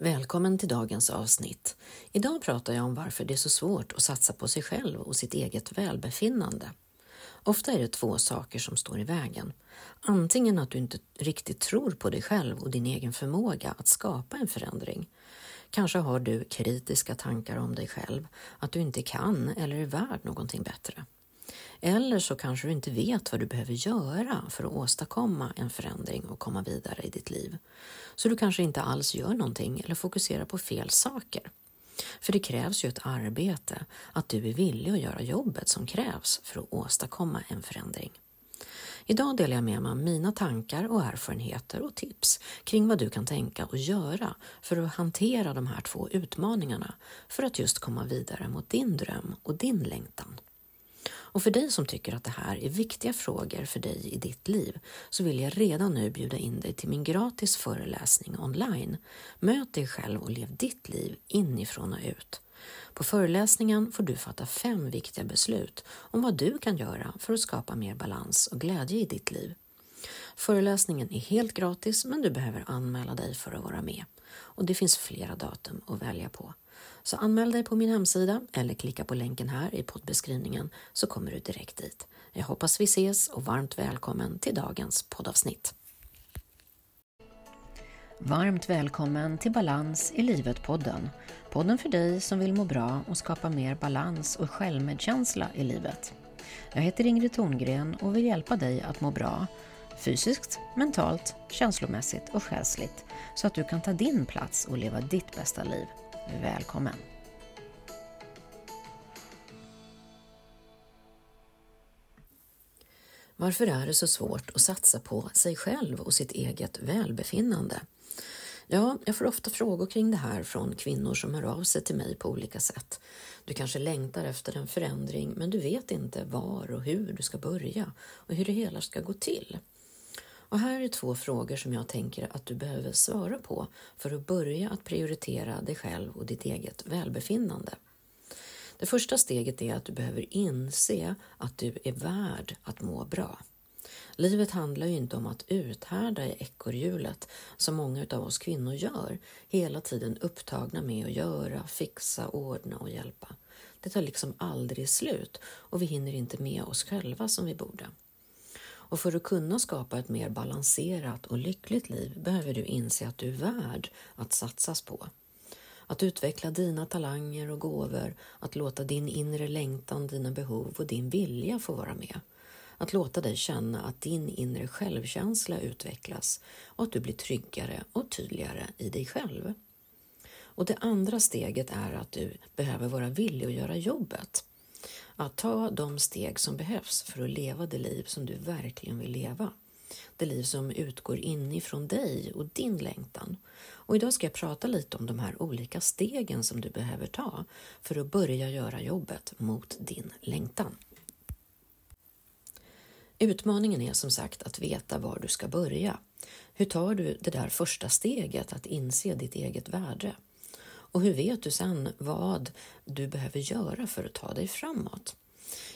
Välkommen till dagens avsnitt. Idag pratar jag om varför det är så svårt att satsa på sig själv och sitt eget välbefinnande. Ofta är det två saker som står i vägen. Antingen att du inte riktigt tror på dig själv och din egen förmåga att skapa en förändring. Kanske har du kritiska tankar om dig själv, att du inte kan eller är värd någonting bättre. Eller så kanske du inte vet vad du behöver göra för att åstadkomma en förändring och komma vidare i ditt liv. Så du kanske inte alls gör någonting eller fokuserar på fel saker. För det krävs ju ett arbete, att du är villig att göra jobbet som krävs för att åstadkomma en förändring. Idag delar jag med mig av mina tankar och erfarenheter och tips kring vad du kan tänka och göra för att hantera de här två utmaningarna för att just komma vidare mot din dröm och din längtan. Och för dig som tycker att det här är viktiga frågor för dig i ditt liv så vill jag redan nu bjuda in dig till min gratis föreläsning online. Möt dig själv och lev ditt liv inifrån och ut. På föreläsningen får du fatta fem viktiga beslut om vad du kan göra för att skapa mer balans och glädje i ditt liv. Föreläsningen är helt gratis men du behöver anmäla dig för att vara med och det finns flera datum att välja på. Så anmäl dig på min hemsida eller klicka på länken här i poddbeskrivningen så kommer du direkt dit. Jag hoppas vi ses och varmt välkommen till dagens poddavsnitt. Varmt välkommen till Balans i livet-podden. Podden för dig som vill må bra och skapa mer balans och självmedkänsla i livet. Jag heter Ingrid Thorngren och vill hjälpa dig att må bra fysiskt, mentalt, känslomässigt och själsligt så att du kan ta din plats och leva ditt bästa liv. Välkommen! Varför är det så svårt att satsa på sig själv och sitt eget välbefinnande? Ja, jag får ofta frågor kring det här från kvinnor som hör av sig till mig på olika sätt. Du kanske längtar efter en förändring men du vet inte var och hur du ska börja och hur det hela ska gå till. Och här är två frågor som jag tänker att du behöver svara på för att börja att prioritera dig själv och ditt eget välbefinnande. Det första steget är att du behöver inse att du är värd att må bra. Livet handlar ju inte om att uthärda i ekorrhjulet som många av oss kvinnor gör, hela tiden upptagna med att göra, fixa, ordna och hjälpa. Det tar liksom aldrig slut och vi hinner inte med oss själva som vi borde. Och för att kunna skapa ett mer balanserat och lyckligt liv behöver du inse att du är värd att satsas på. Att utveckla dina talanger och gåvor, att låta din inre längtan, dina behov och din vilja få vara med. Att låta dig känna att din inre självkänsla utvecklas och att du blir tryggare och tydligare i dig själv. Och det andra steget är att du behöver vara villig att göra jobbet. Att ta de steg som behövs för att leva det liv som du verkligen vill leva. Det liv som utgår inifrån dig och din längtan. Och idag ska jag prata lite om de här olika stegen som du behöver ta för att börja göra jobbet mot din längtan. Utmaningen är som sagt att veta var du ska börja. Hur tar du det där första steget att inse ditt eget värde? Och hur vet du sen vad du behöver göra för att ta dig framåt?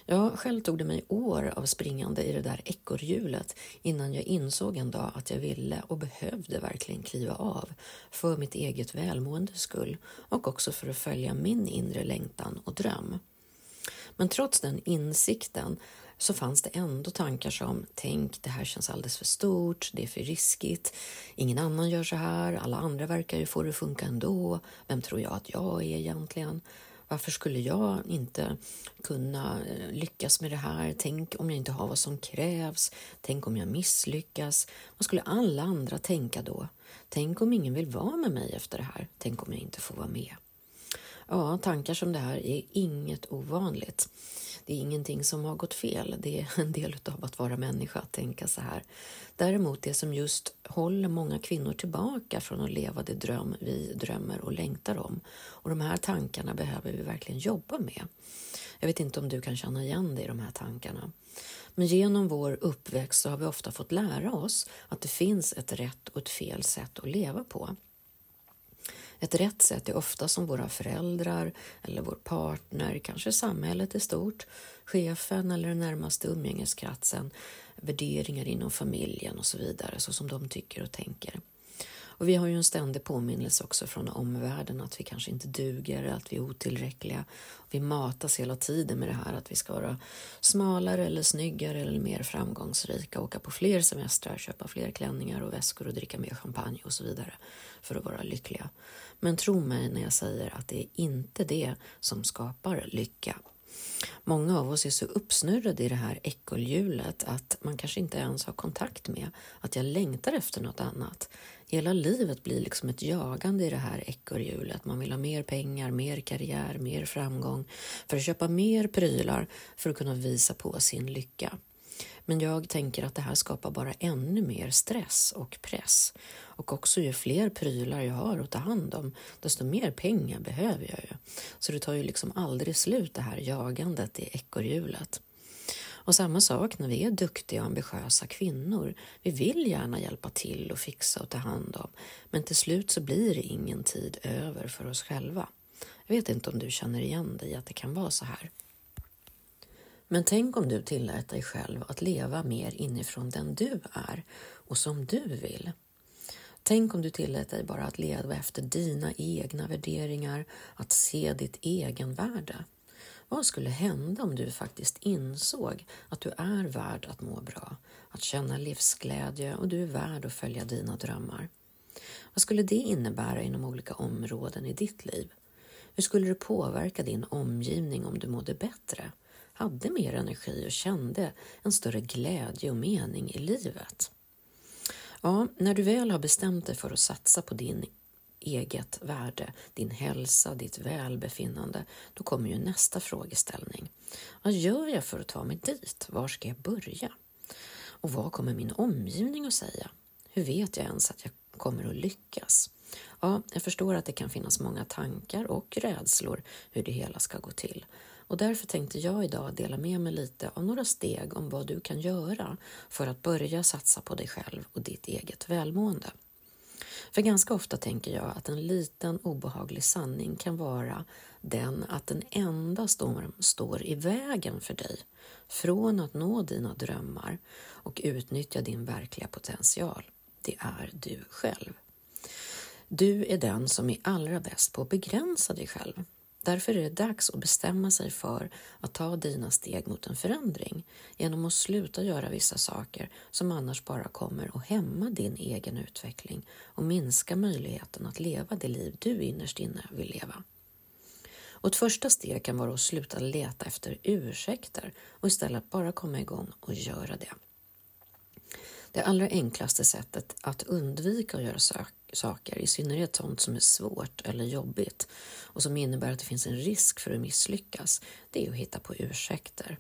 Ja, själv tog det mig år av springande i det där ekorrhjulet innan jag insåg en dag att jag ville och behövde verkligen kliva av för mitt eget välmåendes skull och också för att följa min inre längtan och dröm. Men trots den insikten så fanns det ändå tankar som tänk, det här känns alldeles för stort, det är för riskigt, ingen annan gör så här, alla andra verkar ju få det att funka ändå, vem tror jag att jag är egentligen? Varför skulle jag inte kunna eh, lyckas med det här? Tänk om jag inte har vad som krävs? Tänk om jag misslyckas? Vad skulle alla andra tänka då? Tänk om ingen vill vara med mig efter det här? Tänk om jag inte får vara med? Ja, tankar som det här är inget ovanligt. Det är ingenting som har gått fel. Det är en del av att vara människa att tänka så här. Däremot det som just håller många kvinnor tillbaka från att leva det dröm vi drömmer och längtar om. Och de här tankarna behöver vi verkligen jobba med. Jag vet inte om du kan känna igen dig i de här tankarna. Men genom vår uppväxt så har vi ofta fått lära oss att det finns ett rätt och ett fel sätt att leva på. Ett rätt sätt är ofta som våra föräldrar eller vår partner, kanske samhället i stort, chefen eller den närmaste umgängeskretsen, värderingar inom familjen och så vidare, så som de tycker och tänker. Och vi har ju en ständig påminnelse också från omvärlden att vi kanske inte duger, att vi är otillräckliga. Vi matas hela tiden med det här att vi ska vara smalare eller snyggare eller mer framgångsrika, åka på fler semestrar, köpa fler klänningar och väskor och dricka mer champagne och så vidare för att vara lyckliga. Men tro mig när jag säger att det är inte det som skapar lycka. Många av oss är så uppsnurrade i det här ekorrhjulet att man kanske inte ens har kontakt med att jag längtar efter något annat. Hela livet blir liksom ett jagande i det här ekorrhjulet. Man vill ha mer pengar, mer karriär, mer framgång för att köpa mer prylar för att kunna visa på sin lycka. Men jag tänker att det här skapar bara ännu mer stress och press. Och också ju fler prylar jag har att ta hand om, desto mer pengar behöver jag ju. Så det tar ju liksom aldrig slut det här jagandet i ekorrhjulet. Och samma sak när vi är duktiga och ambitiösa kvinnor. Vi vill gärna hjälpa till och fixa och ta hand om, men till slut så blir det ingen tid över för oss själva. Jag vet inte om du känner igen dig i att det kan vara så här. Men tänk om du tillät dig själv att leva mer inifrån den du är och som du vill. Tänk om du tillät dig bara att leva efter dina egna värderingar, att se ditt egenvärde. Vad skulle hända om du faktiskt insåg att du är värd att må bra, att känna livsglädje och du är värd att följa dina drömmar? Vad skulle det innebära inom olika områden i ditt liv? Hur skulle det påverka din omgivning om du mådde bättre? Hade mer energi och kände en större glädje och mening i livet. Ja, när du väl har bestämt dig för att satsa på din eget värde, din hälsa, ditt välbefinnande, då kommer ju nästa frågeställning. Vad gör jag för att ta mig dit? Var ska jag börja? Och vad kommer min omgivning att säga? Hur vet jag ens att jag kommer att lyckas? Ja, jag förstår att det kan finnas många tankar och rädslor hur det hela ska gå till. Och därför tänkte jag idag dela med mig lite av några steg om vad du kan göra för att börja satsa på dig själv och ditt eget välmående. För ganska ofta tänker jag att en liten obehaglig sanning kan vara den att den enda storm står i vägen för dig från att nå dina drömmar och utnyttja din verkliga potential. Det är du själv. Du är den som är allra bäst på att begränsa dig själv Därför är det dags att bestämma sig för att ta dina steg mot en förändring genom att sluta göra vissa saker som annars bara kommer att hämma din egen utveckling och minska möjligheten att leva det liv du innerst inne vill leva. Och ett första steg kan vara att sluta leta efter ursäkter och istället bara komma igång och göra det. Det allra enklaste sättet att undvika att göra saker, i synnerhet sånt som är svårt eller jobbigt och som innebär att det finns en risk för att misslyckas, det är att hitta på ursäkter.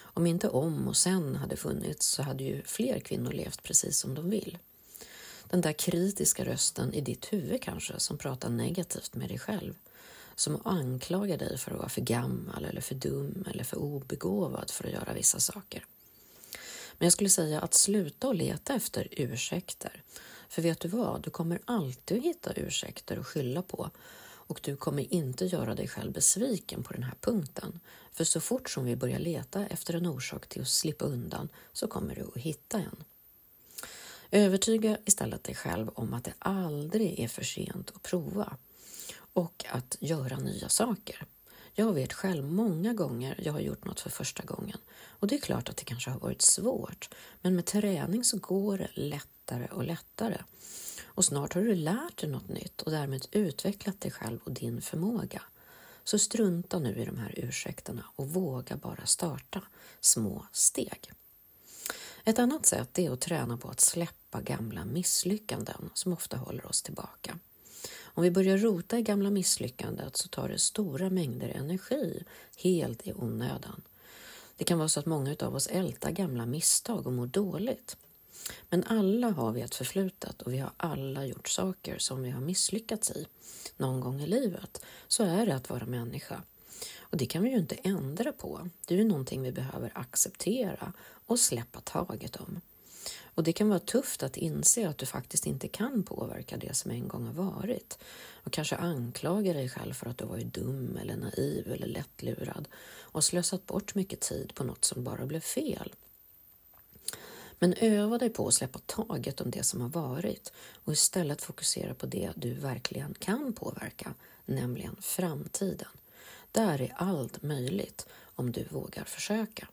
Om inte om och sen hade funnits så hade ju fler kvinnor levt precis som de vill. Den där kritiska rösten i ditt huvud kanske som pratar negativt med dig själv som anklagar dig för att vara för gammal eller för dum eller för obegåvad för att göra vissa saker. Men jag skulle säga att sluta och leta efter ursäkter. För vet du vad, du kommer alltid att hitta ursäkter att skylla på och du kommer inte göra dig själv besviken på den här punkten. För så fort som vi börjar leta efter en orsak till att slippa undan så kommer du att hitta en. Övertyga istället dig själv om att det aldrig är för sent att prova och att göra nya saker. Jag vet själv många gånger jag har gjort något för första gången och det är klart att det kanske har varit svårt, men med träning så går det lätt lättare och lättare. Och snart har du lärt dig något nytt och därmed utvecklat dig själv och din förmåga. Så strunta nu i de här ursäkterna och våga bara starta små steg. Ett annat sätt är att träna på att släppa gamla misslyckanden som ofta håller oss tillbaka. Om vi börjar rota i gamla misslyckandet så tar det stora mängder energi helt i onödan. Det kan vara så att många av oss ältar gamla misstag och mår dåligt. Men alla har vi ett förflutet och vi har alla gjort saker som vi har misslyckats i någon gång i livet. Så är det att vara människa. Och det kan vi ju inte ändra på. Det är ju någonting vi behöver acceptera och släppa taget om. Och det kan vara tufft att inse att du faktiskt inte kan påverka det som en gång har varit och kanske anklaga dig själv för att du varit dum eller naiv eller lättlurad och slösat bort mycket tid på något som bara blev fel. Men öva dig på att släppa taget om det som har varit och istället fokusera på det du verkligen kan påverka, nämligen framtiden. Där är allt möjligt om du vågar försöka.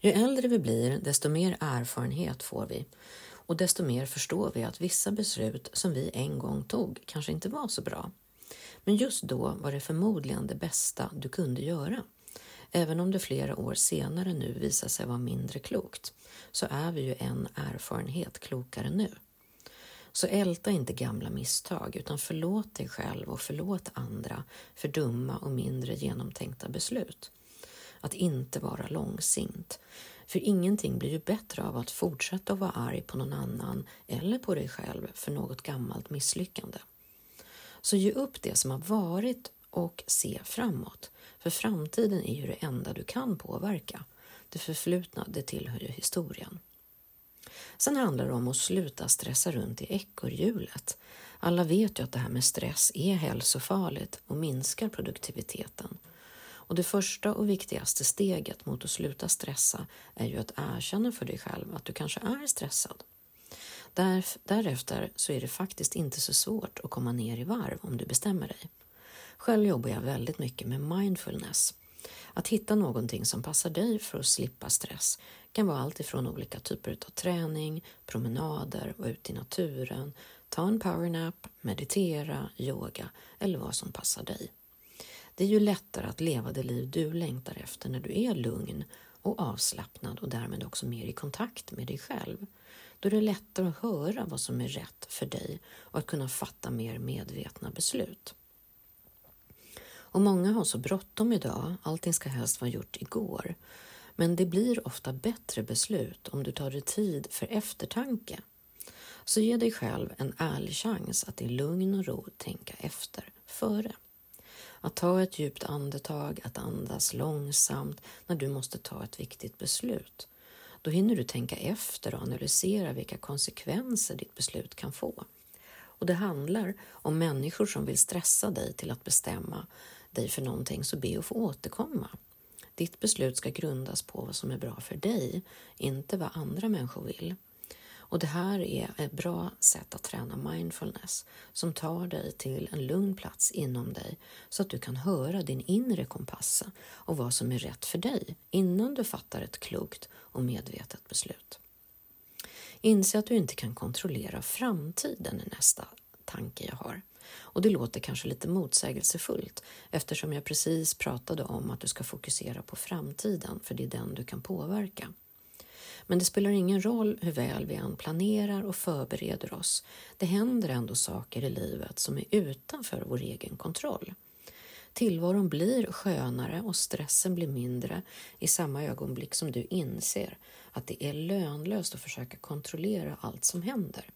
Ju äldre vi blir, desto mer erfarenhet får vi och desto mer förstår vi att vissa beslut som vi en gång tog kanske inte var så bra. Men just då var det förmodligen det bästa du kunde göra. Även om det flera år senare nu visar sig vara mindre klokt, så är vi ju en erfarenhet klokare nu. Så älta inte gamla misstag, utan förlåt dig själv och förlåt andra för dumma och mindre genomtänkta beslut. Att inte vara långsint. För ingenting blir ju bättre av att fortsätta att vara arg på någon annan eller på dig själv för något gammalt misslyckande. Så ge upp det som har varit och se framåt. För framtiden är ju det enda du kan påverka. Det förflutna, det tillhör ju historien. Sen handlar det om att sluta stressa runt i ekorrhjulet. Alla vet ju att det här med stress är hälsofarligt och minskar produktiviteten. Och det första och viktigaste steget mot att sluta stressa är ju att erkänna för dig själv att du kanske är stressad. därefter så är det faktiskt inte så svårt att komma ner i varv om du bestämmer dig. Själv jobbar jag väldigt mycket med mindfulness. Att hitta någonting som passar dig för att slippa stress kan vara allt ifrån olika typer av träning, promenader, vara ute i naturen, ta en powernap, meditera, yoga eller vad som passar dig. Det är ju lättare att leva det liv du längtar efter när du är lugn och avslappnad och därmed också mer i kontakt med dig själv. Då är det lättare att höra vad som är rätt för dig och att kunna fatta mer medvetna beslut. Och många har så bråttom idag, allting ska helst vara gjort igår. Men det blir ofta bättre beslut om du tar dig tid för eftertanke. Så ge dig själv en ärlig chans att i lugn och ro tänka efter före. Att ta ett djupt andetag, att andas långsamt när du måste ta ett viktigt beslut. Då hinner du tänka efter och analysera vilka konsekvenser ditt beslut kan få. Och det handlar om människor som vill stressa dig till att bestämma dig för någonting så be att få återkomma. Ditt beslut ska grundas på vad som är bra för dig, inte vad andra människor vill. Och det här är ett bra sätt att träna mindfulness som tar dig till en lugn plats inom dig så att du kan höra din inre kompass och vad som är rätt för dig innan du fattar ett klokt och medvetet beslut. Inse att du inte kan kontrollera framtiden är nästa tanke jag har. Och det låter kanske lite motsägelsefullt eftersom jag precis pratade om att du ska fokusera på framtiden, för det är den du kan påverka. Men det spelar ingen roll hur väl vi än planerar och förbereder oss. Det händer ändå saker i livet som är utanför vår egen kontroll. Tillvaron blir skönare och stressen blir mindre i samma ögonblick som du inser att det är lönlöst att försöka kontrollera allt som händer.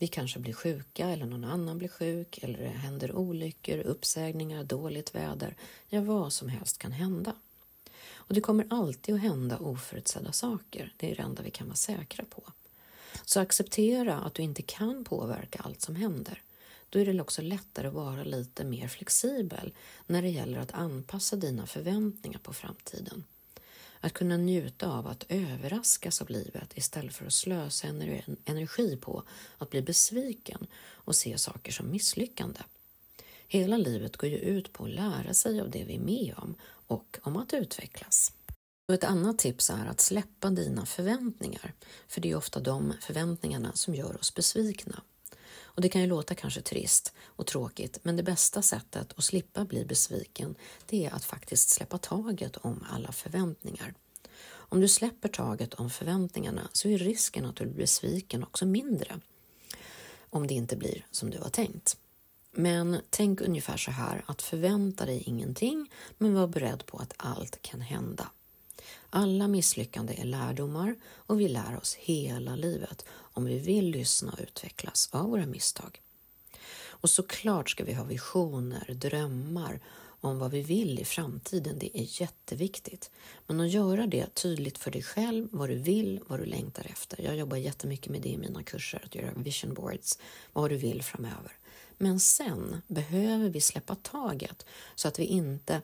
Vi kanske blir sjuka eller någon annan blir sjuk eller det händer olyckor, uppsägningar, dåligt väder. Ja, vad som helst kan hända. Och det kommer alltid att hända oförutsedda saker. Det är det enda vi kan vara säkra på. Så acceptera att du inte kan påverka allt som händer. Då är det också lättare att vara lite mer flexibel när det gäller att anpassa dina förväntningar på framtiden. Att kunna njuta av att överraskas av livet istället för att slösa energi på att bli besviken och se saker som misslyckande. Hela livet går ju ut på att lära sig av det vi är med om och om att utvecklas. Och ett annat tips är att släppa dina förväntningar, för det är ofta de förväntningarna som gör oss besvikna. Och det kan ju låta kanske trist och tråkigt, men det bästa sättet att slippa bli besviken, det är att faktiskt släppa taget om alla förväntningar. Om du släpper taget om förväntningarna så är risken att du blir besviken också mindre. Om det inte blir som du har tänkt. Men tänk ungefär så här att förvänta dig ingenting men var beredd på att allt kan hända. Alla misslyckanden är lärdomar och vi lär oss hela livet om vi vill lyssna och utvecklas av våra misstag. Och såklart ska vi ha visioner, drömmar om vad vi vill i framtiden. Det är jätteviktigt. Men att göra det tydligt för dig själv, vad du vill, vad du längtar efter. Jag jobbar jättemycket med det i mina kurser, att göra vision boards, vad du vill framöver. Men sen behöver vi släppa taget så att vi inte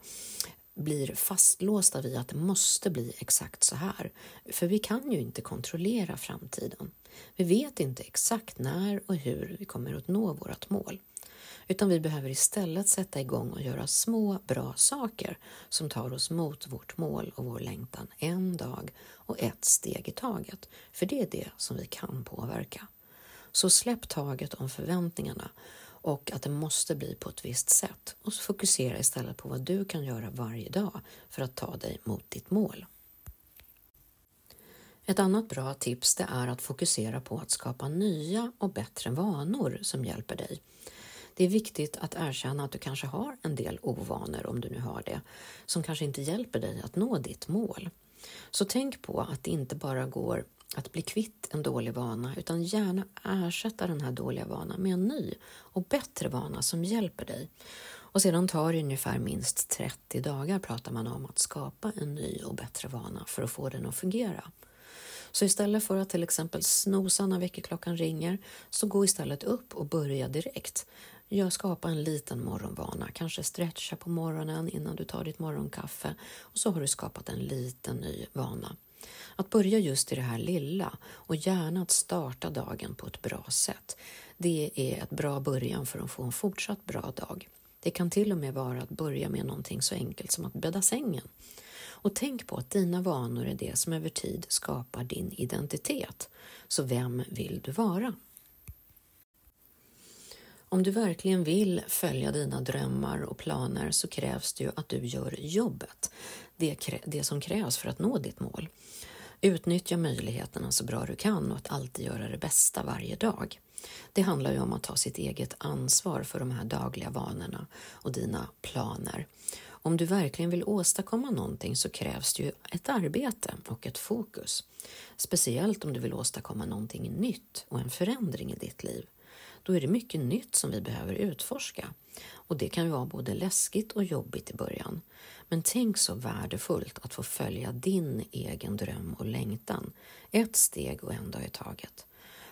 blir fastlåsta vid att det måste bli exakt så här. För vi kan ju inte kontrollera framtiden. Vi vet inte exakt när och hur vi kommer att nå vårt mål. Utan vi behöver istället sätta igång och göra små bra saker som tar oss mot vårt mål och vår längtan en dag och ett steg i taget. För det är det som vi kan påverka. Så släpp taget om förväntningarna och att det måste bli på ett visst sätt och fokusera istället på vad du kan göra varje dag för att ta dig mot ditt mål. Ett annat bra tips det är att fokusera på att skapa nya och bättre vanor som hjälper dig. Det är viktigt att erkänna att du kanske har en del ovanor, om du nu har det, som kanske inte hjälper dig att nå ditt mål. Så tänk på att det inte bara går att bli kvitt en dålig vana utan gärna ersätta den här dåliga vanan med en ny och bättre vana som hjälper dig. Och sedan tar det ungefär minst 30 dagar pratar man om att skapa en ny och bättre vana för att få den att fungera. Så istället för att till exempel snosa när väckarklockan ringer så gå istället upp och börja direkt. Jag skapa en liten morgonvana, kanske stretcha på morgonen innan du tar ditt morgonkaffe och så har du skapat en liten ny vana. Att börja just i det här lilla och gärna att starta dagen på ett bra sätt. Det är ett bra början för att få en fortsatt bra dag. Det kan till och med vara att börja med någonting så enkelt som att bädda sängen. Och tänk på att dina vanor är det som över tid skapar din identitet. Så vem vill du vara? Om du verkligen vill följa dina drömmar och planer så krävs det ju att du gör jobbet, det, det som krävs för att nå ditt mål. Utnyttja möjligheterna så bra du kan och att alltid göra det bästa varje dag. Det handlar ju om att ta sitt eget ansvar för de här dagliga vanorna och dina planer. Om du verkligen vill åstadkomma någonting så krävs det ju ett arbete och ett fokus. Speciellt om du vill åstadkomma någonting nytt och en förändring i ditt liv då är det mycket nytt som vi behöver utforska. Och det kan ju vara både läskigt och jobbigt i början. Men tänk så värdefullt att få följa din egen dröm och längtan, ett steg och en dag i taget.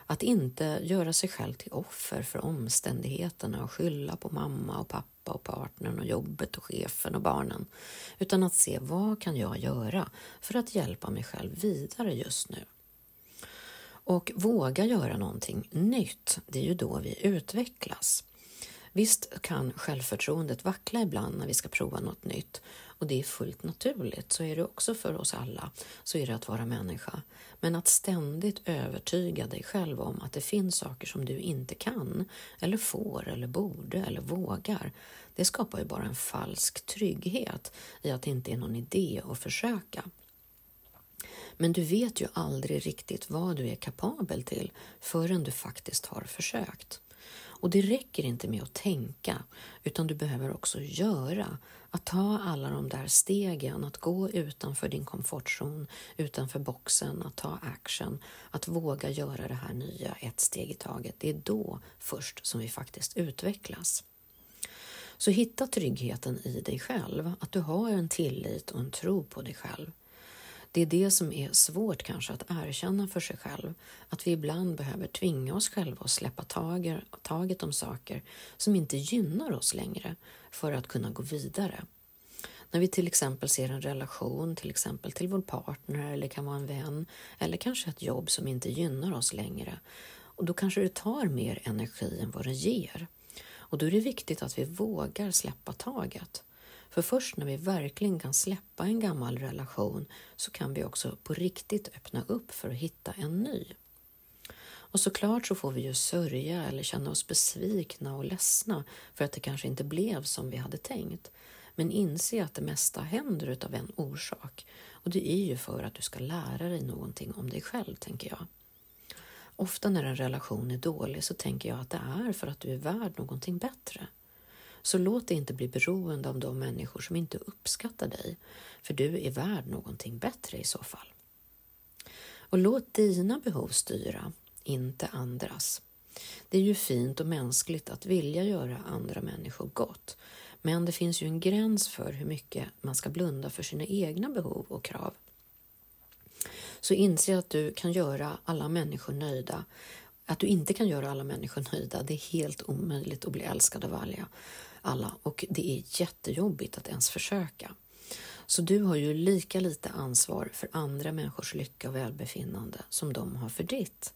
Att inte göra sig själv till offer för omständigheterna och skylla på mamma och pappa och partnern och jobbet och chefen och barnen, utan att se vad kan jag göra för att hjälpa mig själv vidare just nu. Och våga göra någonting nytt, det är ju då vi utvecklas. Visst kan självförtroendet vackla ibland när vi ska prova något nytt och det är fullt naturligt, så är det också för oss alla, så är det att vara människa. Men att ständigt övertyga dig själv om att det finns saker som du inte kan, eller får, eller borde, eller vågar, det skapar ju bara en falsk trygghet i att det inte är någon idé att försöka. Men du vet ju aldrig riktigt vad du är kapabel till förrän du faktiskt har försökt. Och det räcker inte med att tänka, utan du behöver också göra. Att ta alla de där stegen, att gå utanför din komfortzon, utanför boxen, att ta action, att våga göra det här nya ett steg i taget. Det är då först som vi faktiskt utvecklas. Så hitta tryggheten i dig själv, att du har en tillit och en tro på dig själv. Det är det som är svårt kanske att erkänna för sig själv, att vi ibland behöver tvinga oss själva att släppa taget om saker som inte gynnar oss längre för att kunna gå vidare. När vi till exempel ser en relation, till exempel till vår partner eller kan vara en vän eller kanske ett jobb som inte gynnar oss längre. Och då kanske det tar mer energi än vad det ger. Och då är det viktigt att vi vågar släppa taget. För först när vi verkligen kan släppa en gammal relation så kan vi också på riktigt öppna upp för att hitta en ny. Och såklart så får vi ju sörja eller känna oss besvikna och ledsna för att det kanske inte blev som vi hade tänkt. Men inse att det mesta händer utav en orsak och det är ju för att du ska lära dig någonting om dig själv, tänker jag. Ofta när en relation är dålig så tänker jag att det är för att du är värd någonting bättre. Så låt dig inte bli beroende av de människor som inte uppskattar dig, för du är värd någonting bättre i så fall. Och låt dina behov styra, inte andras. Det är ju fint och mänskligt att vilja göra andra människor gott, men det finns ju en gräns för hur mycket man ska blunda för sina egna behov och krav. Så inse att du kan göra alla människor nöjda. Att du inte kan göra alla människor nöjda, det är helt omöjligt att bli älskad av alla alla och det är jättejobbigt att ens försöka. Så du har ju lika lite ansvar för andra människors lycka och välbefinnande som de har för ditt.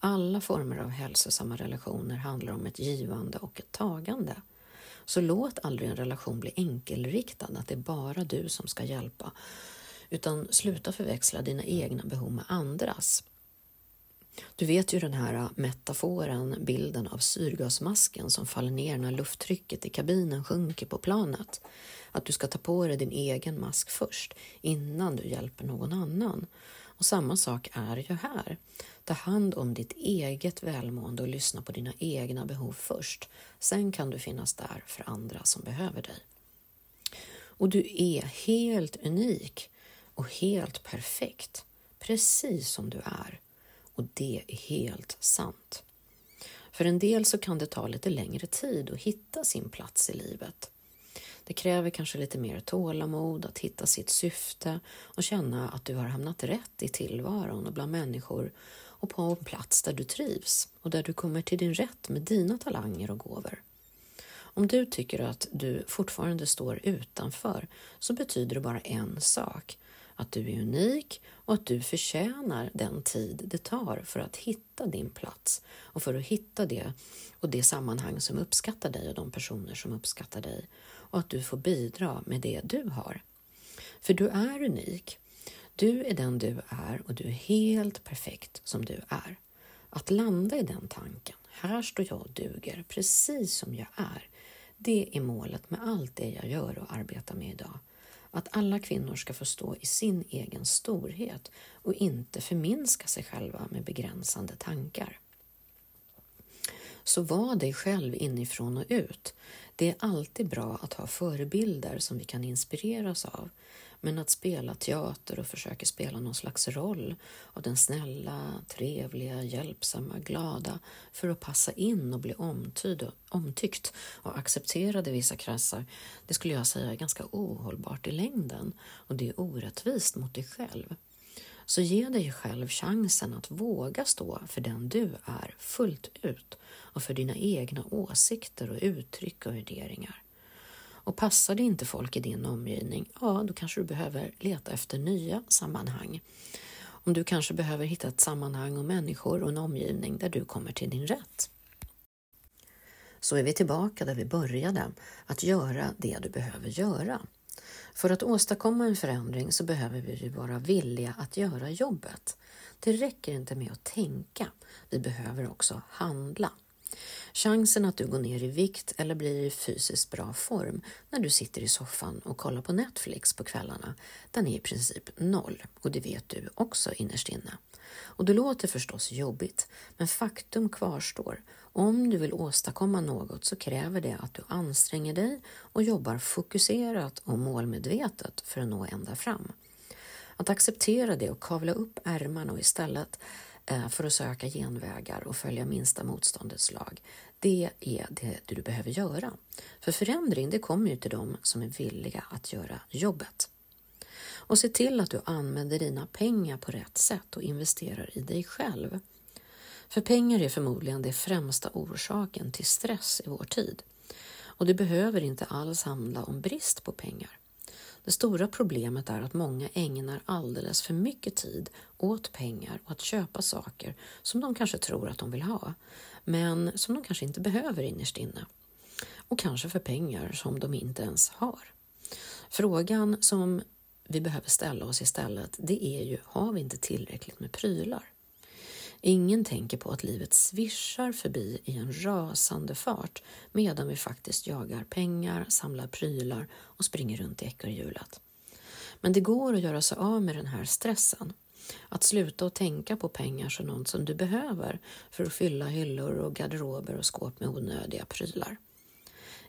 Alla former av hälsosamma relationer handlar om ett givande och ett tagande. Så låt aldrig en relation bli enkelriktad, att det är bara du som ska hjälpa, utan sluta förväxla dina egna behov med andras. Du vet ju den här äh, metaforen, bilden av syrgasmasken som faller ner när lufttrycket i kabinen sjunker på planet. Att du ska ta på dig din egen mask först, innan du hjälper någon annan. Och samma sak är ju här. Ta hand om ditt eget välmående och lyssna på dina egna behov först. Sen kan du finnas där för andra som behöver dig. Och du är helt unik och helt perfekt, precis som du är. Och det är helt sant. För en del så kan det ta lite längre tid att hitta sin plats i livet. Det kräver kanske lite mer tålamod att hitta sitt syfte och känna att du har hamnat rätt i tillvaron och bland människor och på en plats där du trivs och där du kommer till din rätt med dina talanger och gåvor. Om du tycker att du fortfarande står utanför så betyder det bara en sak, att du är unik och att du förtjänar den tid det tar för att hitta din plats och för att hitta det och det sammanhang som uppskattar dig och de personer som uppskattar dig och att du får bidra med det du har. För du är unik. Du är den du är och du är helt perfekt som du är. Att landa i den tanken, här står jag och duger precis som jag är, det är målet med allt det jag gör och arbetar med idag. Att alla kvinnor ska få stå i sin egen storhet och inte förminska sig själva med begränsande tankar. Så var dig själv inifrån och ut. Det är alltid bra att ha förebilder som vi kan inspireras av. Men att spela teater och försöka spela någon slags roll av den snälla, trevliga, hjälpsamma, glada för att passa in och bli omtyd och, omtyckt och accepterad i vissa kretsar, det skulle jag säga är ganska ohållbart i längden och det är orättvist mot dig själv. Så ge dig själv chansen att våga stå för den du är fullt ut och för dina egna åsikter och uttryck och värderingar. Och passar det inte folk i din omgivning, ja, då kanske du behöver leta efter nya sammanhang. Om du kanske behöver hitta ett sammanhang och människor och en omgivning där du kommer till din rätt. Så är vi tillbaka där vi började, att göra det du behöver göra. För att åstadkomma en förändring så behöver vi vara villiga att göra jobbet. Det räcker inte med att tänka, vi behöver också handla. Chansen att du går ner i vikt eller blir i fysiskt bra form när du sitter i soffan och kollar på Netflix på kvällarna, den är i princip noll och det vet du också innerst inne. Och det låter förstås jobbigt, men faktum kvarstår. Om du vill åstadkomma något så kräver det att du anstränger dig och jobbar fokuserat och målmedvetet för att nå ända fram. Att acceptera det och kavla upp ärmarna och istället Eh, för att söka genvägar och följa minsta motståndets lag. Det är det du behöver göra. För förändring, det kommer ju till dem som är villiga att göra jobbet. Och se till att du använder dina pengar på rätt sätt och investerar i dig själv. För pengar är förmodligen det främsta orsaken till stress i vår tid. Och det behöver inte alls handla om brist på pengar. Det stora problemet är att många ägnar alldeles för mycket tid åt pengar och att köpa saker som de kanske tror att de vill ha, men som de kanske inte behöver innerst inne. Och kanske för pengar som de inte ens har. Frågan som vi behöver ställa oss istället, det är ju, har vi inte tillräckligt med prylar? Ingen tänker på att livet svischar förbi i en rasande fart medan vi faktiskt jagar pengar, samlar prylar och springer runt i ekorrhjulet. Men det går att göra sig av med den här stressen. Att sluta att tänka på pengar som något som du behöver för att fylla hyllor och garderober och skåp med onödiga prylar.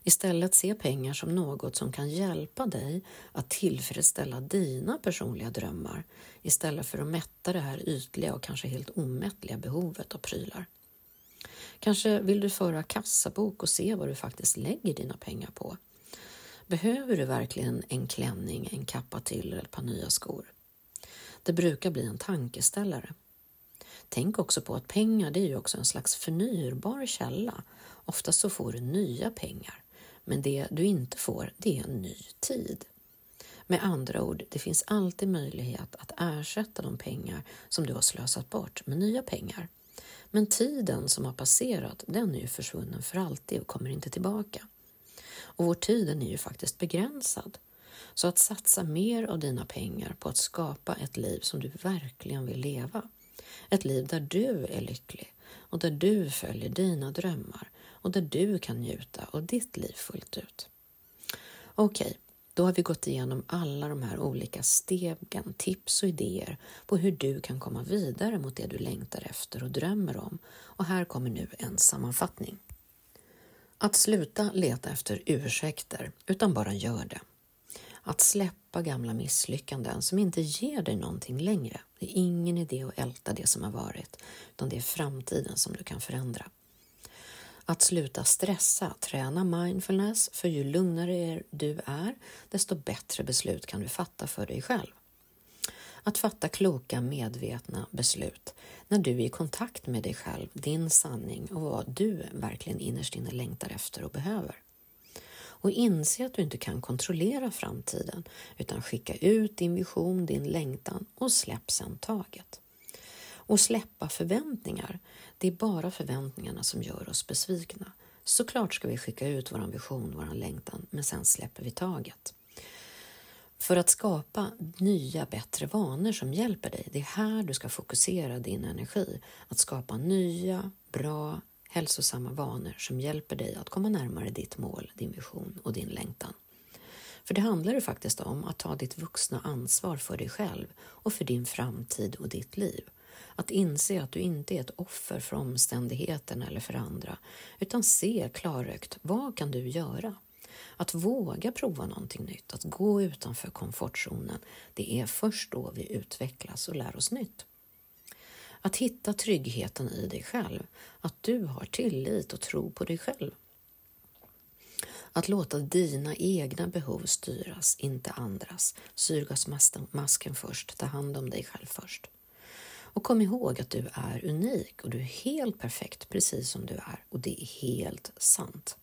Istället se pengar som något som kan hjälpa dig att tillfredsställa dina personliga drömmar istället för att mätta det här ytliga och kanske helt omättliga behovet av prylar. Kanske vill du föra kassabok och se vad du faktiskt lägger dina pengar på. Behöver du verkligen en klänning, en kappa till eller ett par nya skor? Det brukar bli en tankeställare. Tänk också på att pengar det är ju också en slags förnybar källa. Oftast så får du nya pengar. Men det du inte får, det är en ny tid. Med andra ord, det finns alltid möjlighet att ersätta de pengar som du har slösat bort med nya pengar. Men tiden som har passerat, den är ju försvunnen för alltid och kommer inte tillbaka. Och vår tid är ju faktiskt begränsad. Så att satsa mer av dina pengar på att skapa ett liv som du verkligen vill leva. Ett liv där du är lycklig och där du följer dina drömmar och där du kan njuta av ditt liv fullt ut. Okej, då har vi gått igenom alla de här olika stegen, tips och idéer på hur du kan komma vidare mot det du längtar efter och drömmer om. Och här kommer nu en sammanfattning. Att sluta leta efter ursäkter, utan bara gör det. Att släppa gamla misslyckanden som inte ger dig någonting längre. Det är ingen idé att älta det som har varit, utan det är framtiden som du kan förändra. Att sluta stressa, träna mindfulness, för ju lugnare du är, desto bättre beslut kan du fatta för dig själv. Att fatta kloka, medvetna beslut när du är i kontakt med dig själv, din sanning och vad du verkligen innerst inne längtar efter och behöver. Och inse att du inte kan kontrollera framtiden utan skicka ut din vision, din längtan och släpp sen taget. Och släppa förväntningar. Det är bara förväntningarna som gör oss besvikna. Såklart ska vi skicka ut vår vision, vår längtan, men sen släpper vi taget. För att skapa nya, bättre vanor som hjälper dig, det är här du ska fokusera din energi. Att skapa nya, bra, hälsosamma vanor som hjälper dig att komma närmare ditt mål, din vision och din längtan. För det handlar ju faktiskt om att ta ditt vuxna ansvar för dig själv och för din framtid och ditt liv. Att inse att du inte är ett offer för omständigheterna eller för andra, utan se klarögt vad kan du göra? Att våga prova någonting nytt, att gå utanför komfortzonen, det är först då vi utvecklas och lär oss nytt. Att hitta tryggheten i dig själv, att du har tillit och tro på dig själv. Att låta dina egna behov styras, inte andras. Syrgasmasken först, ta hand om dig själv först. Och kom ihåg att du är unik och du är helt perfekt precis som du är och det är helt sant.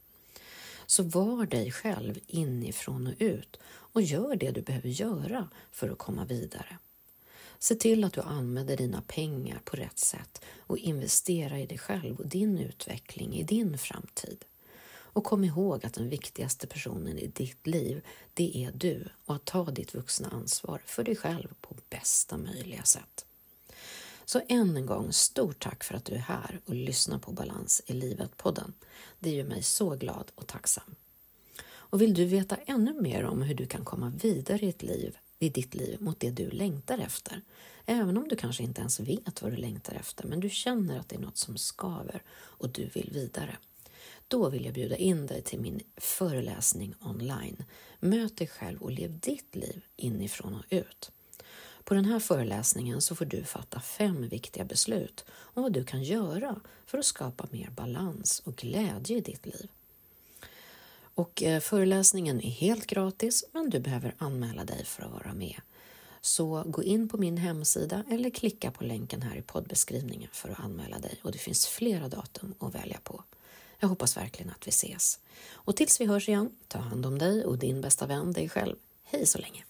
Så var dig själv inifrån och ut och gör det du behöver göra för att komma vidare. Se till att du använder dina pengar på rätt sätt och investera i dig själv och din utveckling i din framtid. Och kom ihåg att den viktigaste personen i ditt liv, det är du och att ta ditt vuxna ansvar för dig själv på bästa möjliga sätt. Så än en gång, stort tack för att du är här och lyssnar på Balans i livet-podden. Det gör mig så glad och tacksam. Och vill du veta ännu mer om hur du kan komma vidare i, ett liv, i ditt liv mot det du längtar efter, även om du kanske inte ens vet vad du längtar efter, men du känner att det är något som skaver och du vill vidare, då vill jag bjuda in dig till min föreläsning online. Möt dig själv och lev ditt liv inifrån och ut. På den här föreläsningen så får du fatta fem viktiga beslut om vad du kan göra för att skapa mer balans och glädje i ditt liv. Och eh, föreläsningen är helt gratis men du behöver anmäla dig för att vara med. Så gå in på min hemsida eller klicka på länken här i poddbeskrivningen för att anmäla dig och det finns flera datum att välja på. Jag hoppas verkligen att vi ses. Och tills vi hörs igen, ta hand om dig och din bästa vän, dig själv. Hej så länge!